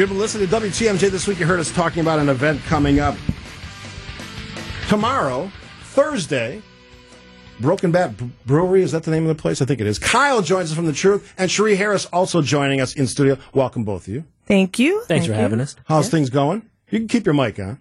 you've been listening to WTMJ this week, you heard us talking about an event coming up tomorrow, Thursday. Broken Bat Brewery, is that the name of the place? I think it is. Kyle joins us from The Truth, and Cherie Harris also joining us in studio. Welcome, both of you. Thank you. Thanks Thank for you. having us. How's things going? You can keep your mic on.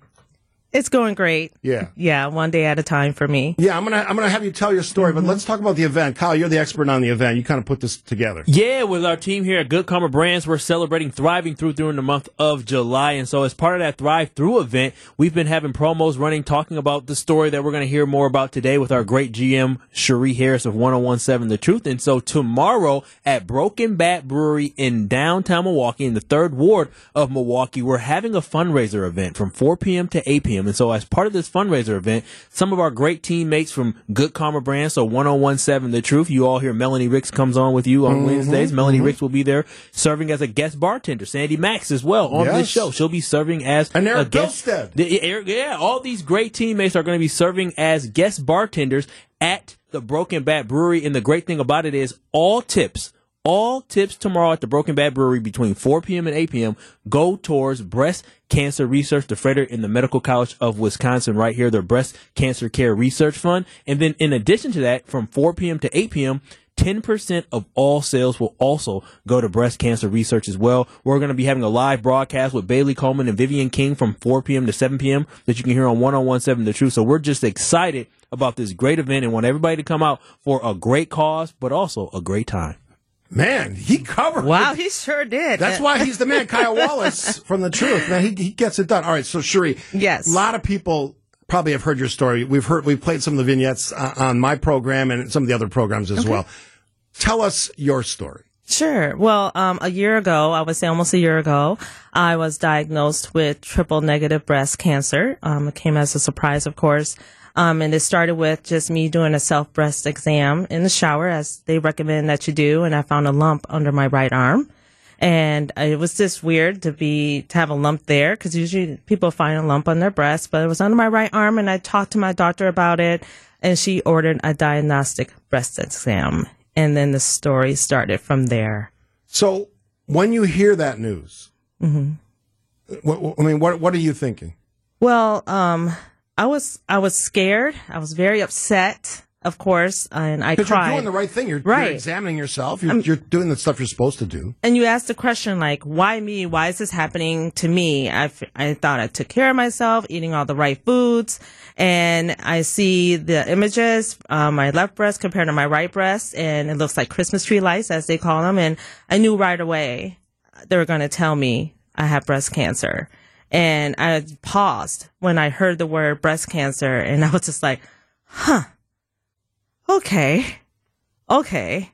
It's going great. Yeah. Yeah, one day at a time for me. Yeah, I'm gonna I'm gonna have you tell your story, but let's talk about the event. Kyle, you're the expert on the event. You kind of put this together. Yeah, with our team here at Good Karma Brands, we're celebrating Thriving Through during the month of July. And so, as part of that Thrive Through event, we've been having promos running talking about the story that we're going to hear more about today with our great GM, Cherie Harris of 1017 The Truth. And so, tomorrow at Broken Bat Brewery in downtown Milwaukee, in the third ward of Milwaukee, we're having a fundraiser event from 4 p.m. to 8 p.m. And so, as part of this fundraiser event, some of our great teammates from Good Karma Brands, so 1017 The Truth, you all hear Melanie Ricks comes on with you on mm-hmm, Wednesdays. Melanie mm-hmm. Ricks will be there serving as a guest bartender. Sandy Max as well on Yes. this show. She'll be serving as And Eric a guest. Bilstead. Yeah, all these great teammates are going to be serving as guest bartenders at the Broken Bat Brewery. And the great thing about it is all tips, all tips tomorrow at the Broken Bat Brewery between 4 p.m. and 8 p.m. go towards breast cancer research, the Froedtert and the Medical College of Wisconsin right here, their breast cancer care research fund. And then in addition to that, from 4 p.m. to 8 p.m., 10% of all sales will also go to breast cancer research as well. We're going to be having a live broadcast with Bailey Coleman and Vivian King from 4 p.m. to 7 p.m. that you can hear on 1017 The Truth. So we're just excited about this great event and want everybody to come out for a great cause, but also a great time. Man, he covered. Wow, he sure did. That's why he's the man, Kyle Wallace from The Truth. Man, he, he gets it done. All right, so Cherie. Yes. A lot of people probably have heard your story. We've heard, we've played some of the vignettes uh, on my program and some of the other programs as well. Tell us your story. Sure. Well, um, a year ago, I would say almost a year ago, I was diagnosed with triple negative breast cancer. Um, it came as a surprise, of course. Um, and it started with just me doing a self breast exam in the shower, as they recommend that you do. And I found a lump under my right arm. And it was just weird to be, to have a lump there, because usually people find a lump on their breast, but it was under my right arm. And I talked to my doctor about it, and she ordered a diagnostic breast exam. And then the story started from there. So when you hear that news, what, what- I mean, what, what are you thinking? Well, um, I was I was scared. I was very upset, of course, and I Because you're doing the right thing. You're, Right. you're examining yourself. You're, you're doing the stuff you're supposed to do. and you asked the question like, "Why me? Why is this happening to me?" I, f- I thought I took care of myself, eating all the right foods, and I see the images, um, my left breast compared to my right breast, and it looks like Christmas tree lights, as they call them, and I knew right away they were going to tell me I have breast cancer. And I paused when I heard the word breast cancer, and I was just like, huh, okay, okay.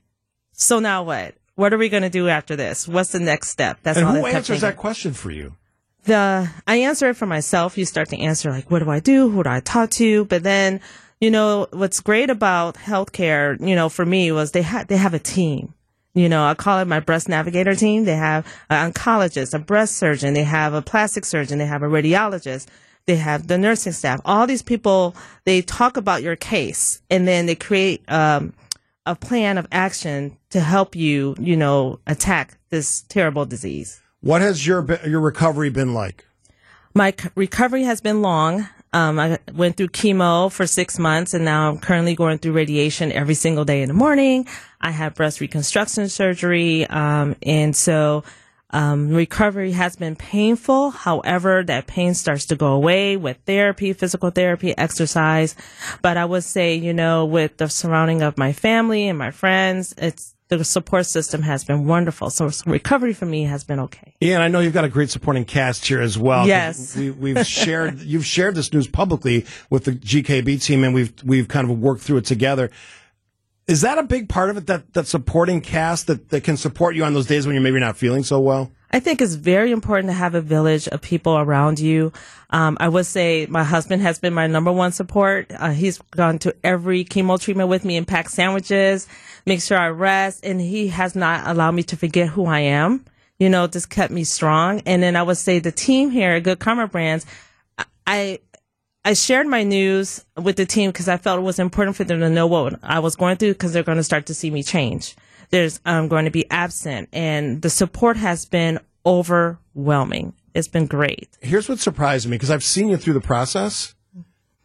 So now what? What are we going to do after this? What's the next step? That's And all who answers that question for you? the I answer it for myself. You start to answer like, what do I do? Who do I talk to? But then, you know, what's great about healthcare, you know, for me was they had they have a team. You know, I call it my breast navigator team. They have an oncologist, a breast surgeon, they have a plastic surgeon, they have a radiologist, they have the nursing staff. All these people, they talk about your case and then they create um, a plan of action to help you, you know, attack this terrible disease. What has your your recovery been like? My recovery has been long. Um, I went through chemo for six months and now I'm currently going through radiation every single day in the morning. I had breast reconstruction surgery. Um, and so, um, recovery has been painful. However, that pain starts to go away with therapy, physical therapy, exercise. But I would say, you know, with the surrounding of my family and my friends, it's, the support system has been wonderful. So recovery for me has been okay. Ian, I know you've got a great supporting cast here as well. Yes. we, we've shared. You've shared this news publicly with the GKB team, and we've we've kind of worked through it together. Is that a big part of it? That that supporting cast that, that can support you on those days when you're maybe not feeling so well. I think it's very important to have a village of people around you. Um, I would say my husband has been my number one support. Uh, he's gone to every chemo treatment with me and packed sandwiches, make sure I rest, and he has not allowed me to forget who I am. You know, just kept me strong. And then I would say the team here at Good Karma Brands, I I shared my news with the team because I felt it was important for them to know what I was going through because they're going to start to see me change. There's I'm going to be absent, and the support has been overwhelming. It's been great. Here's what surprised me because I've seen you through the process.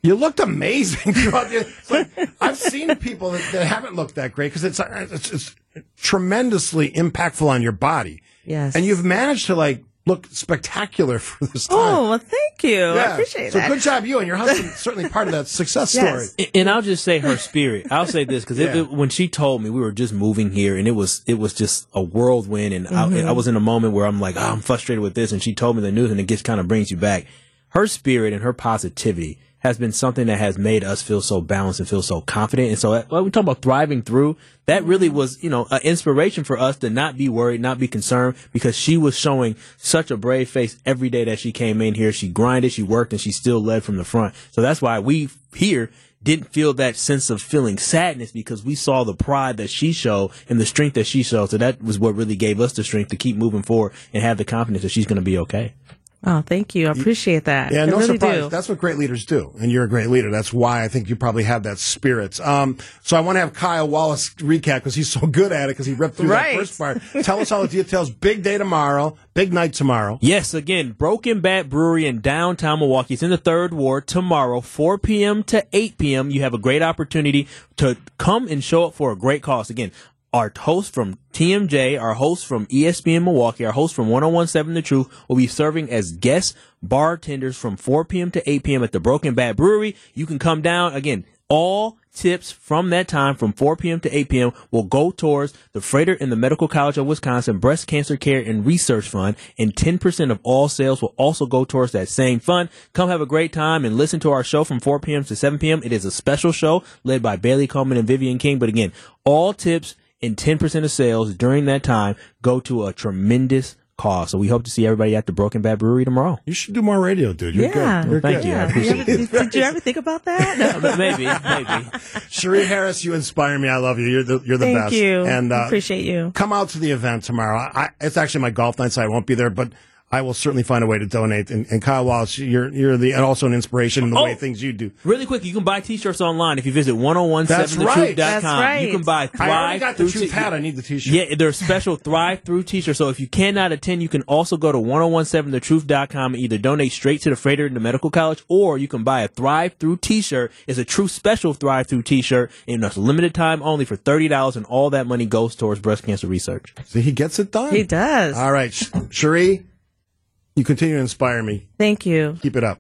You looked amazing throughout the. it's like, I've seen people that, that haven't looked that great because it's, it's it's tremendously impactful on your body. Yes. and you've managed to like look spectacular for this time. Oh, well, thank you. I Yeah. appreciate so that. good job, you and your husband. certainly part of that success Yes. story. And- And I'll just say her spirit. I'll say this because Yeah. when she told me we were just moving here, and it was it was just a whirlwind, and Mm-hmm. I, I was in a moment where I'm like, oh, I'm frustrated with this, and she told me the news, and it just kind of brings you back. Her spirit and her positivity has been something that has made us feel so balanced and feel so confident. And so, uh, when we talk about thriving through, that really was, you know, an inspiration for us to not be worried, not be concerned, because she was showing such a brave face every day that she came in here. She grinded, she worked, and she still led from the front. So that's why we here didn't feel that sense of feeling sadness because we saw the pride that she showed and the strength that she showed. So that was what really gave us the strength to keep moving forward and have the confidence that she's going to be okay. Oh, thank you. I appreciate that. Yeah, I no really surprise. do. That's what great leaders do, and you're a great leader. That's why I think you probably have that spirit. Um, so I want to have Kyle Wallace recap because he's so good at it because he ripped through Right. that first part. Tell us all the details. Big day tomorrow. Big night tomorrow. Yes, again, Broken Bat Brewery in downtown Milwaukee. It's in the third ward tomorrow, 4 p.m. to 8 p.m. You have a great opportunity to come and show up for a great cause. Again, our host from TMJ, our host from ESPN Milwaukee, our host from 1017 The Truth will be serving as guest bartenders from 4 p.m. to 8 p.m. at the Broken Bat Brewery. You can come down again. All tips from that time from 4 p.m. to 8 p.m. will go towards the Froedtert and the Medical College of Wisconsin Breast Cancer Care and Research Fund, and 10% of all sales will also go towards that same fund. Come have a great time and listen to our show from 4 p.m. to 7 p.m. It is a special show led by Bailey Coleman and Vivian King. But again, all tips and 10% of sales during that time go to a tremendous cause. So we hope to see everybody at the Broken Bat Brewery tomorrow. You should do more radio, dude. You're yeah. good. You're Thank good. you. I Yeah. appreciate You ever- did, did you ever think about that? maybe, maybe. Cherie Harris, you inspire me. I love you. You're the, you're the Thank best. you. And uh, appreciate you. come out to the event tomorrow. I, I, it's actually my golf night, so I won't be there, but I will certainly find a way to donate. And, and Kyle Wallace, you're you're the and also an inspiration in the Oh. way things you do. Really quick, you can buy t-shirts online if you visit oh That's right. 1017thetruth.com. That's right. You can buy Thrive I already got the truth t- hat. I need the t-shirt. Yeah, there's special Thrive Through t-shirts. So if you cannot attend, you can also go to 1017thetruth.com and either donate straight to the Froedtert and the Medical College, or you can buy a Thrive Through t-shirt. It's a true special Thrive Through t-shirt, and it's limited time only for $30, and all that money goes towards breast cancer research. See, he gets it done. He does. All right, Sh- Cherie, you continue to inspire me. Thank you. Keep it up.